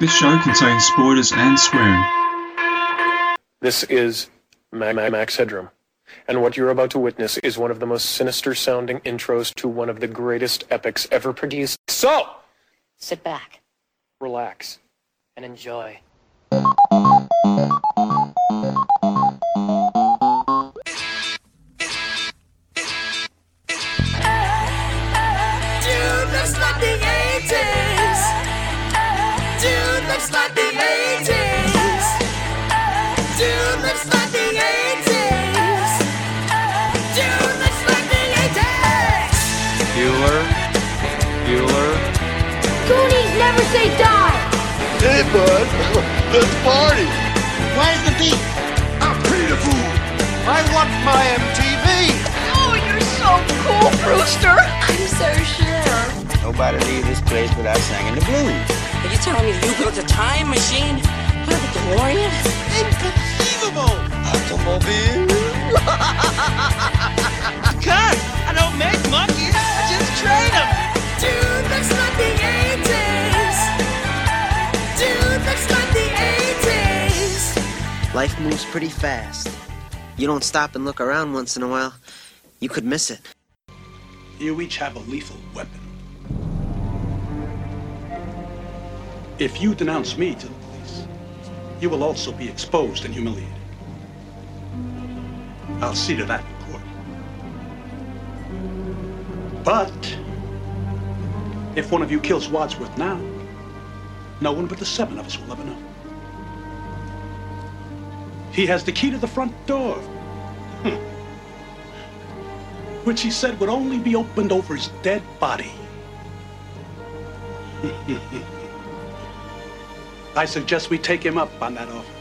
This show contains spoilers and swearing. This is Ma- Ma- Max Headroom, and what you're about to witness is one of the most sinister sounding intros to one of the greatest epics ever produced. So, Sit back relax. and enjoy. Say die! Hey, bud, let's party. Where's the beat? I'm Peter Fool. I want my MTV. Oh, you're so cool, Brewster! I'm so sure. Nobody leave this place without singing the blues. Are you telling me you built a time machine out of the DeLorean? Inconceivable. Automobile. Cut! I don't make monkeys. I just train them. Dude looks like the Life moves pretty fast. You don't stop and look around once in a while, you could miss it. You each have a lethal weapon. If you denounce me to the police, you will also be exposed and humiliated. I'll see to that in court. But if one of you kills Wadsworth now, no one but the seven of us will ever know. He has the key to the front door. Hmm. Which he said would only be opened over his dead body. I suggest we take him up on that offer.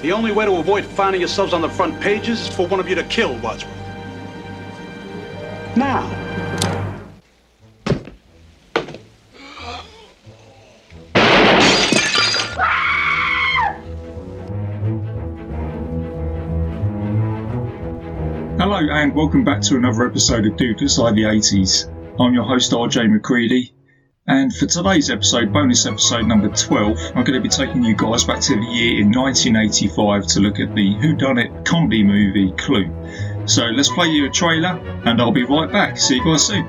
The only way to avoid finding yourselves on the front pages is for one of you to kill Wadsworth. Now. Welcome back to another episode of Dude Looks Like the 80s. I'm your host RJ McCready, and for today's episode, bonus episode number 12, I'm going to be taking you guys back to the year in 1985 to look at the whodunit comedy movie Clue. So let's play you a trailer, and I'll be right back. See you guys soon.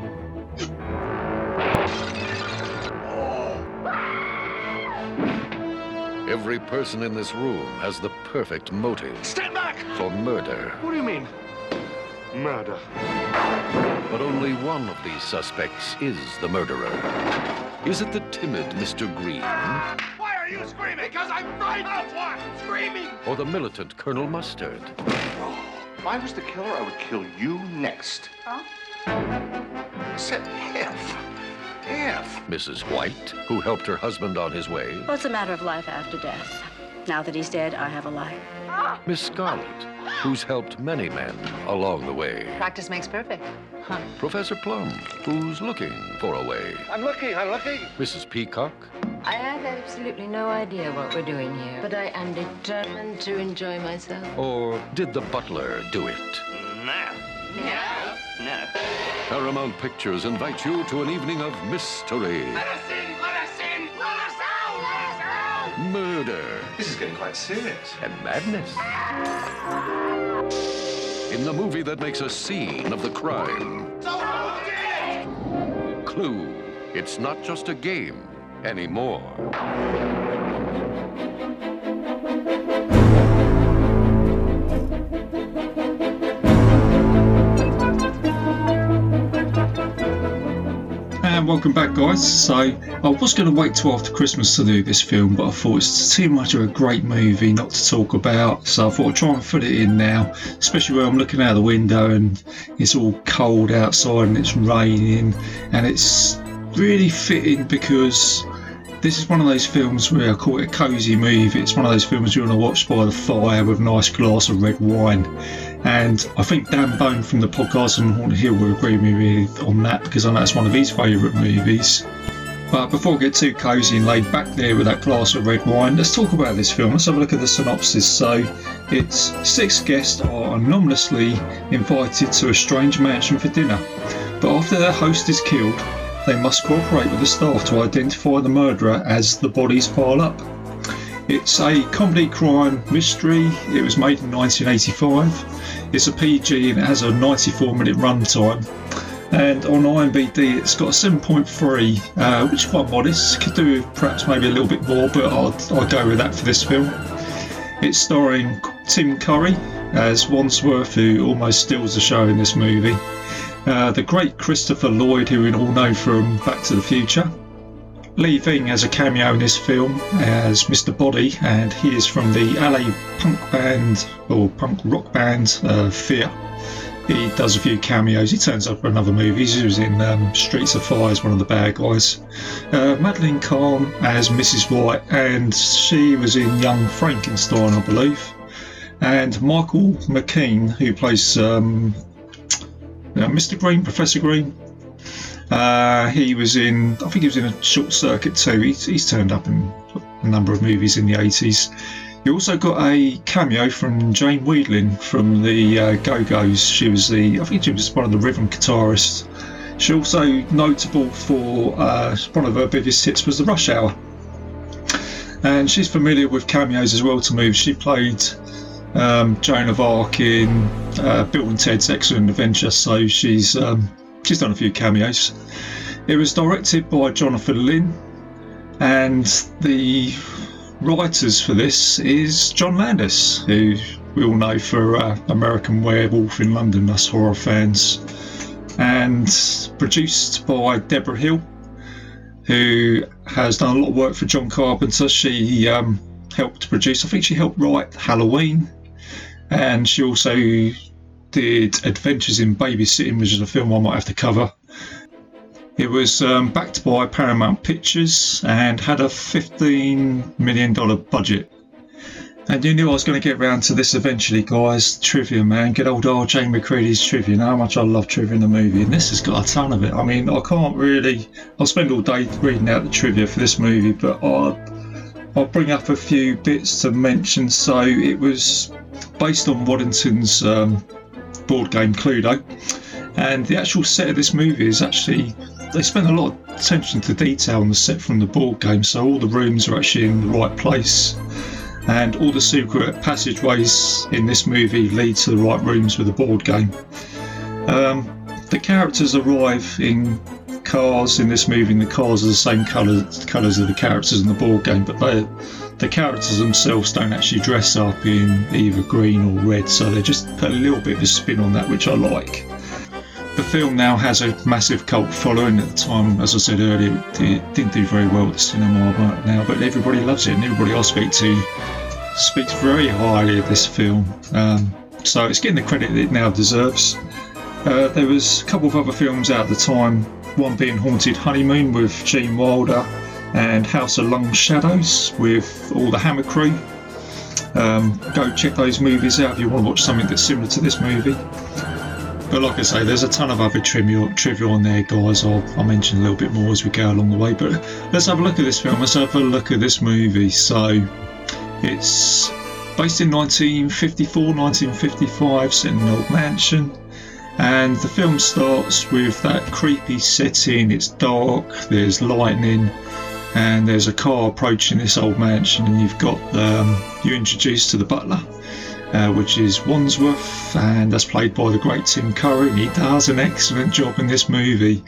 Every person in this room has the perfect motive Stand back. for murder. What do you mean? Murder. But only one of these suspects is the murderer. Is it the timid Mr. Green Why are you screaming? Because I'm frightened of what? Screaming. or the militant Colonel Mustard? If I was the killer, I would kill you next. Huh? I said if. If. Mrs. White, who helped her husband on his way? Well, it's a matter of life after death. Now that he's dead, I have a life. Miss Scarlet, who's helped many men along the way? Practice makes perfect. Huh. Professor Plum, who's looking for a way? I'm looking, I'm looking. Mrs. Peacock, I have absolutely no idea what we're doing here, but I am determined to enjoy myself. or did the butler do it? No. No. No. Paramount Pictures invite you to an evening of mystery, murder, This is getting quite serious. and madness. In the movie that makes a scene of the crime, So who did it? Clue. It's not just a game anymore. Welcome back, guys. So, I was going to wait till after Christmas to do this film, but I thought it's too much of a great movie not to talk about. So, I thought I'd try and fit it in now, especially when I'm looking out the window and it's all cold outside and it's raining, and it's really fitting because this is one of those films where I call it a cosy movie. It's one of those films you want to watch by the fire with a nice glass of red wine. And I think Dan Bone from the podcast on Haunted Hill will agree with me on that because I know it's one of his favourite movies. But before we get too cosy and laid back there with that glass of red wine, let's talk about this film. Let's have a look at the synopsis. So, it's six guests are anonymously invited to a strange mansion for dinner, but after their host is killed, they must cooperate with the staff to identify the murderer as the bodies pile up. It's a comedy crime mystery. It was made in 1985. It's a PG and it has a 94 minute runtime. And on IMDb, it's got a 7.3, uh, which is quite modest. Could do perhaps maybe a little bit more, but I'll, I'll go with that for this film. It's starring Tim Curry as Wandsworth, who almost steals the show in this movie. Uh, the great Christopher Lloyd, who we all know from Back to the Future. Lee Ving has a cameo in this film as Mr. Body, and he is from the LA punk band or punk rock band uh, Fear. He does a few cameos. He turns up in other movie. He was in um, Streets of Fire as one of the bad guys. Uh, Madeline Kahn as Mrs. White, and she was in Young Frankenstein, I believe. And Michael McKean, who plays um, uh, Mr. Green, Professor Green. Uh, he was in, I think he was in a Short Circuit 2. He's, he's turned up in a number of movies in the 80s. You also got a cameo from Jane Wiedlin from the uh, Go Go's. She was the, I think she was one of the rhythm guitarists. She also notable for uh, one of her biggest hits was the Rush Hour, and she's familiar with cameos as well to move. She played um, Joan of Arc in uh, Bill and Ted's Excellent Adventure, so she's um, she's done a few cameos. It was directed by Jonathan Lynn, and the writers for this is John Landis, who we all know for uh, American Werewolf in London, us horror fans, and produced by Debra Hill, who has done a lot of work for John Carpenter. She um, helped produce, I think she helped write Halloween, and she also did Adventures in Babysitting, which is a film I might have to cover. It was um, backed by Paramount Pictures and had a $15 million budget. And you knew I was going to get round to this eventually, guys. Trivia, man. Good old RJ McCready's trivia. You know how much I love trivia in the movie, and this has got a ton of it. I mean, I can't really. I'll spend all day reading out the trivia for this movie, but I'll, I'll bring up a few bits to mention. So it was based on Waddington's um, board game Cluedo, and the actual set of this movie is actually they spend a lot of attention to detail on the set from the board game, so all the rooms are actually in the right place, and all the secret passageways in this movie lead to the right rooms with the board game. Um, the characters arrive in cars in this movie, the cars are the same colour, colours of the characters in the board game, but they, the characters themselves don't actually dress up in either green or red, so they just put a little bit of a spin on that, which I like. The film now has a massive cult following. At the time, as I said earlier, it didn't do very well at the cinema but now, but everybody loves it, and everybody I speak to speaks very highly of this film. Um, so it's getting the credit it now deserves. Uh, there was a couple of other films out at the time, one being Haunted Honeymoon with Gene Wilder and House of Long Shadows with all the Hammer crew. Um, go check those movies out if you want to watch something that's similar to this movie. But like I say, there's a ton of other trivia, on there, guys. I'll, I'll mention a little bit more as we go along the way. But let's have a look at this film. Let's have a look at this movie. So it's based in 1954, 1955, set in an old mansion. And the film starts with that creepy setting. It's dark, there's lightning, and there's a car approaching this old mansion. And you've got um, you introduced to the butler, uh, which is Wandsworth, and that's played by the great Tim Curry. And he does an excellent job in this movie.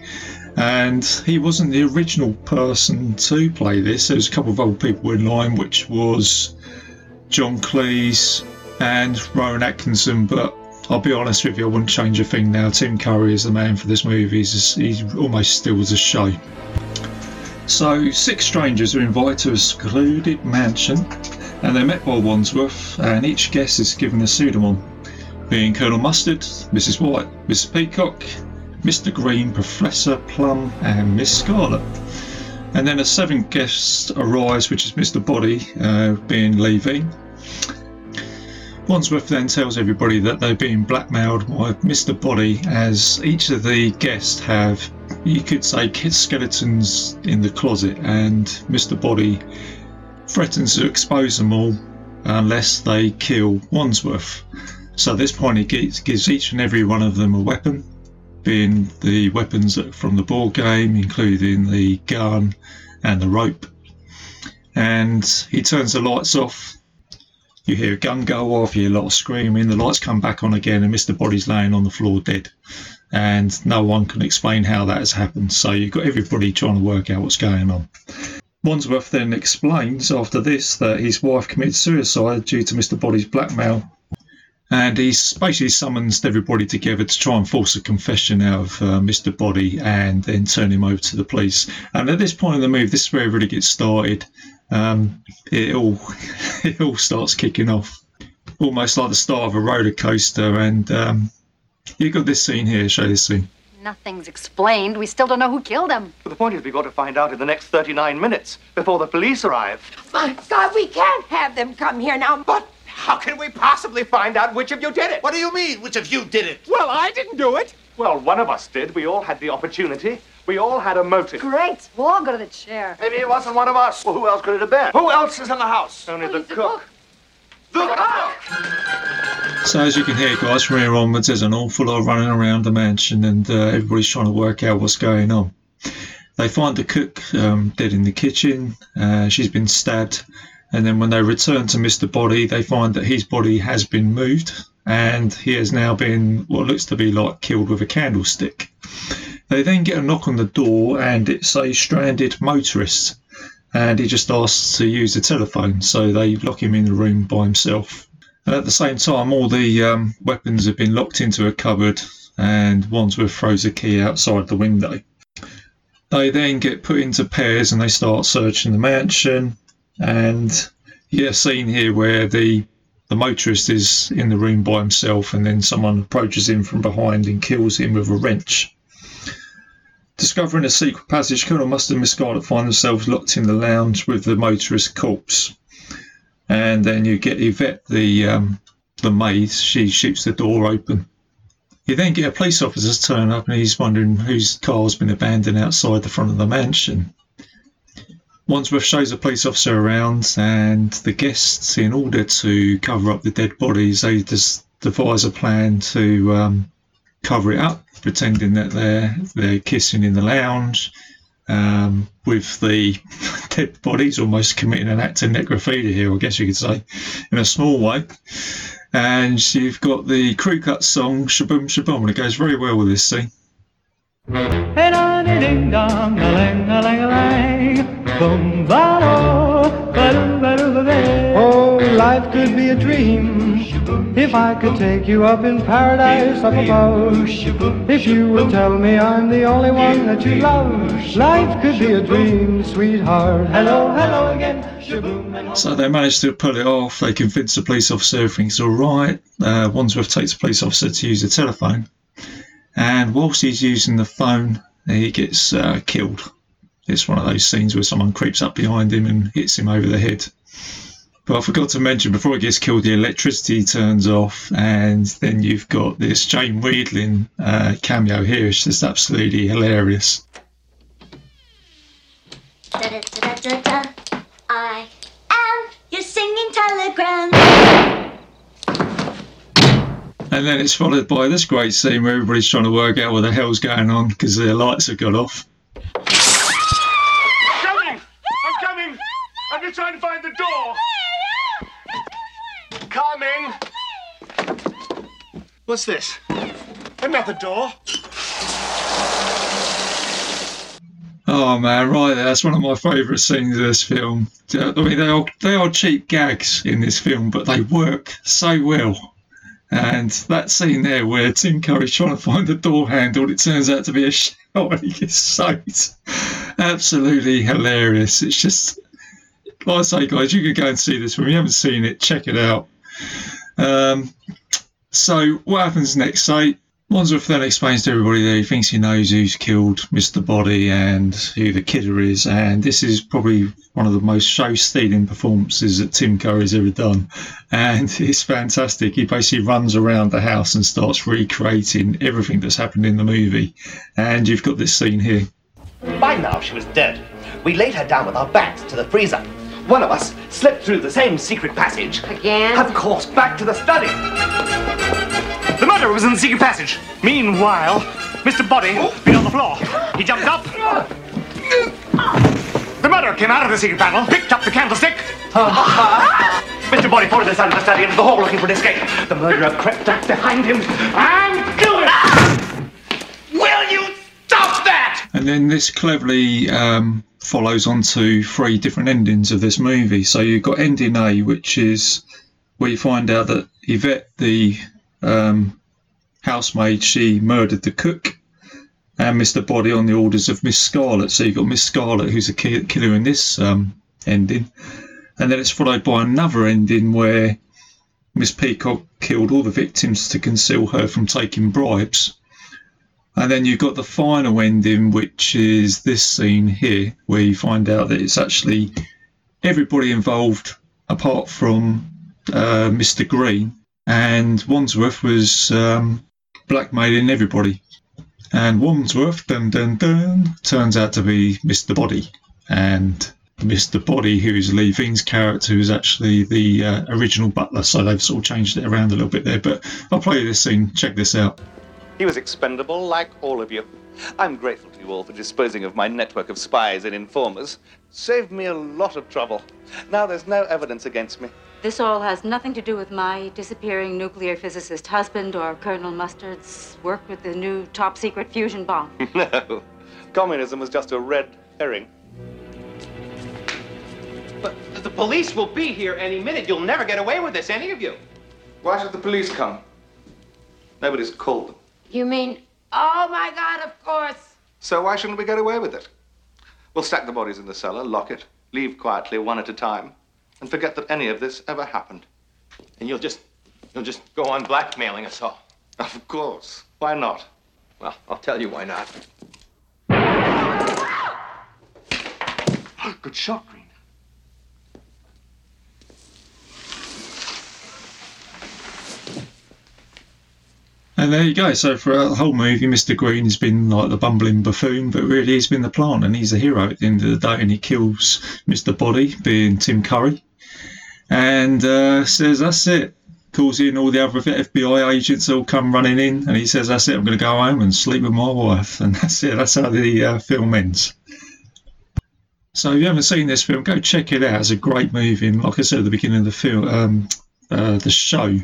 And he wasn't the original person to play this. There was a couple of other people in line, which was John Cleese and Rowan Atkinson, but I'll be honest with you, I wouldn't change a thing now. Tim Curry is the man for this movie. He's, he almost steals the show. So, six strangers are invited to a secluded mansion and they're met by Wandsworth, and each guest is given a pseudonym, being Colonel Mustard, Mrs. White, Mrs. Peacock, Mr. Green, Professor Plum, and Miss Scarlet. And then a seventh guest arrives, which is Mr. Body, uh, being Lee Ving. Wandsworth then tells everybody that they're being blackmailed by Mr. Body, as each of the guests have you could say kids skeletons in the closet, and Mr. Body threatens to expose them all unless they kill Wandsworth. So at this point, he gives, gives each and every one of them a weapon, being the weapons from the board game, including the gun and the rope. And he turns the lights off. You hear a gun go off, you hear a lot of screaming, the lights come back on again, and Mr. Body's laying on the floor dead. And no one can explain how that has happened. So you've got everybody trying to work out what's going on. Wandsworth then explains after this that his wife committed suicide due to Mr. Body's blackmail. And he's basically summons everybody together to try and force a confession out of uh, Mr. Body and then turn him over to the police. And at this point in the movie, this is where it really gets started. Um, it all it all starts kicking off, almost like the start of a roller coaster. And um, you got this scene here. Show this scene. Nothing's explained. We still don't know who killed him. But the point is, we've got to find out in the next 39 minutes before the police arrive. My God, we can't have them come here now. But how can we possibly find out which of you did it? What do you mean, which of you did it? Well, I didn't do it. Well, one of us did. We all had the opportunity. We all had a motive. Great. We'll all go to the chair. Maybe it wasn't one of us. Well, who else could it have been? Who else is in the house? Only the the cook. The cook! So as you can hear, guys, from here onwards, there's an awful lot of running around the mansion, and uh, everybody's trying to work out what's going on. They find the cook um, dead in the kitchen. Uh, she's been stabbed, and then when they return to Mr. Body, they find that his body has been moved, and he has now been what looks to be like killed with a candlestick. They then get a knock on the door, and it's a stranded motorist, and he just asks to use the telephone, so they lock him in the room by himself. And at the same time, all the um, weapons have been locked into a cupboard, and Wandsworth throws a key outside the window. They then get put into pairs and they start searching the mansion. And you get a scene here where the the motorist is in the room by himself, and then someone approaches him from behind and kills him with a wrench. Discovering a secret passage, Colonel Mustard and Miss Scarlet find themselves locked in the lounge with the motorist corpse and then you get Yvette, the um, the maid. She shoots the door open. You then get a police officer turn up, and he's wondering whose car's been abandoned outside the front of the mansion. Wandsworth shows a police officer around, and the guests, in order to cover up the dead bodies, they just devise a plan to um, cover it up, pretending that they're they're kissing in the lounge um, with the dead bodies, almost committing an act of necrophilia here, I guess you could say, in a small way. And you've got the crew cut song Shaboom Shaboom, and it goes very well with this scene. Hey, ding dong, a a a. Boom, ba, life could be a dream if I could take you up in paradise up above. If you would tell me I'm the only one that you love, life could be a dream, sweetheart. Hello, hello again. So they manage to pull it off. They convince the police officer everything's all right. Uh, Wandsworth takes the police officer to use the telephone, and whilst he's using the phone, he gets uh, killed. It's one of those scenes where someone creeps up behind him and hits him over the head. But I forgot to mention before it gets killed, the electricity turns off, and then you've got this Jane Wiedlin uh, cameo here. It's just absolutely hilarious. I am your singing telegram. And then it's followed by this great scene where everybody's trying to work out what the hell's going on because their lights have got off. What's this? Another door? Oh man, right there. That's one of my favourite scenes of this film. I mean, they are they are cheap gags in this film, but they work so well. And that scene there where Tim Curry's trying to find the door handle, it turns out to be a shot and he gets soaked. Absolutely hilarious. It's just, like I say, guys, you can go and see this. When you haven't seen it, check it out. Um, so what happens next? So Wandsworth then explains to everybody that he thinks he knows who's killed Mr. Body and who the killer is, and this is probably one of the most show-stealing performances that Tim Curry's ever done, and it's fantastic. He basically runs around the house and starts recreating everything that's happened in the movie, and you've got this scene here. By now, she was dead. We laid her down with our backs to the freezer. One of us slipped through the same secret passage. Again? Of course, back to the study. The murderer was in the secret passage. Meanwhile, Mr. Body been on the floor. He jumped up. The murderer came out of the secret panel, picked up the candlestick. Mr. Body followed us out of the study into the hall looking for an escape. The murderer crept up behind him And then this cleverly um, follows on to three different endings of this movie. So you've got ending A, which is where you find out that Yvette, the um, housemaid, she murdered the cook and Mr. Body on the orders of Miss Scarlet. So you've got Miss Scarlet, who's a ki- killer in this um, ending. And then it's followed by another ending where Miss Peacock killed all the victims to conceal her from taking bribes. And then you've got the final ending, which is this scene here, where you find out that it's actually everybody involved apart from uh, Mr. Green, and Wandsworth was um, blackmailing everybody. And Wandsworth, dun dun dun, turns out to be Mr. Body, and Mr. Body, who's Lee Ving's character, who's actually the uh, original butler. So they've sort of changed it around a little bit there. But I'll play you this scene. Check this out. He was expendable like all of you. I'm grateful to you all for disposing of my network of spies and informers. Saved me a lot of trouble. Now there's no evidence against me. This all has nothing to do with my disappearing nuclear physicist husband or Colonel Mustard's work with the new top secret fusion bomb. no. Communism was just a red herring. But the police will be here any minute. You'll never get away with this, any of you. Why should the police come? Nobody's called them. You mean, oh my God, of course. So why shouldn't we get away with it? We'll stack the bodies in the cellar, lock it, leave quietly one at a time, and forget that any of this ever happened. And you'll just, you'll just go on blackmailing us all. Of course. Why not? Well, I'll tell you why not. Good shot, Green. And there you go. So for the whole movie, Mr. Green has been like the bumbling buffoon, but really he's been the plant, and he's a hero at the end of the day. And he kills Mr. Body, being Tim Curry, and uh, says, "That's it." Calls in all the other FBI agents all come running in, and he says, "That's it. I'm going to go home and sleep with my wife." And that's it. That's how the uh, film ends. So if you haven't seen this film, go check it out. It's a great movie, and like I said at the beginning of the film, um, uh, the show.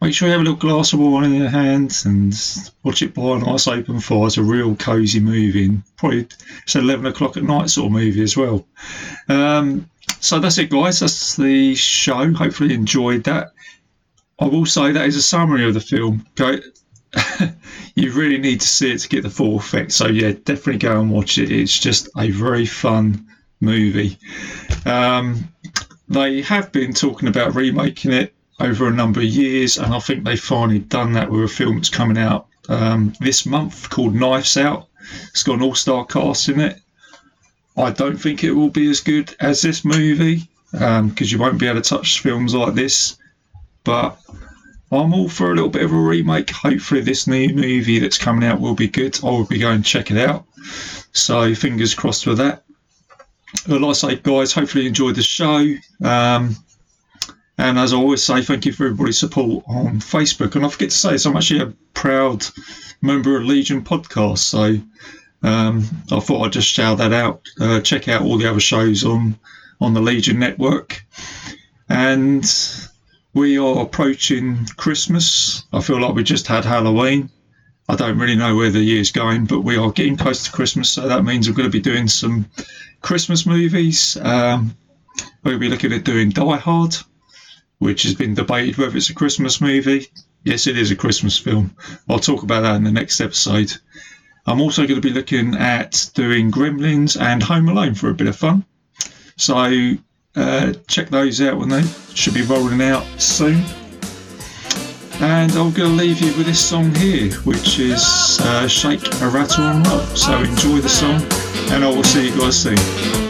Make sure you have a little glass of wine in your hand and watch it by a nice open fire. It's a real cosy movie. Probably it's 11 o'clock at night sort of movie as well. Um, so that's it, guys. That's the show. Hopefully, you enjoyed that. I will say that is a summary of the film. Go, you really need to see it to get the full effect. So yeah, definitely go and watch it. It's just a very fun movie. Um, they have been talking about remaking it over a number of years, and I think they've finally done that with a film that's coming out um, this month called Knives Out. It's got an all-star cast in it. I don't think it will be as good as this movie because um, you won't be able to touch films like this. But I'm all for a little bit of a remake. Hopefully, this new movie that's coming out will be good. I will be going to check it out. So, fingers crossed for that. But like I say, guys, hopefully you enjoyed the show. Um, and as I always say, thank you for everybody's support on Facebook. And I forget to say, so I'm actually a proud member of Legion Podcast. So um, I thought I'd just shout that out. Uh, check out all the other shows on on the Legion Network. And we are approaching Christmas. I feel like we just had Halloween. I don't really know where the year's going, but we are getting close to Christmas, so that means we're going to be doing some Christmas movies. Um, we'll be looking at doing Die Hard, which has been debated whether it's a Christmas movie. Yes, it is a Christmas film. I'll talk about that in the next episode. I'm also going to be looking at doing Gremlins and Home Alone for a bit of fun. So uh, check those out when they should be rolling out soon. And I'm going to leave you with this song here, which is uh, Shake a Rattle and Roll. So enjoy the song, and I will see you guys soon.